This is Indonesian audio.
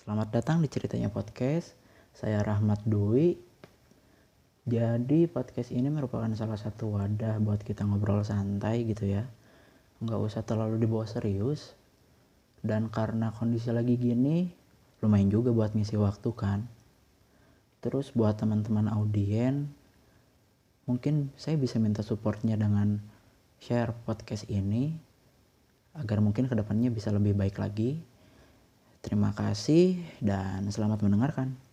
Selamat datang di ceritanya podcast. Saya Rahmat Dwi. Jadi podcast ini merupakan salah satu wadah buat kita ngobrol santai gitu ya. Nggak usah terlalu dibawa serius. Dan karena kondisi lagi gini, lumayan juga buat ngisi waktu kan. Terus buat teman-teman audien, mungkin saya bisa minta supportnya dengan share podcast ini agar mungkin ke depannya bisa lebih baik lagi. Terima kasih dan selamat mendengarkan.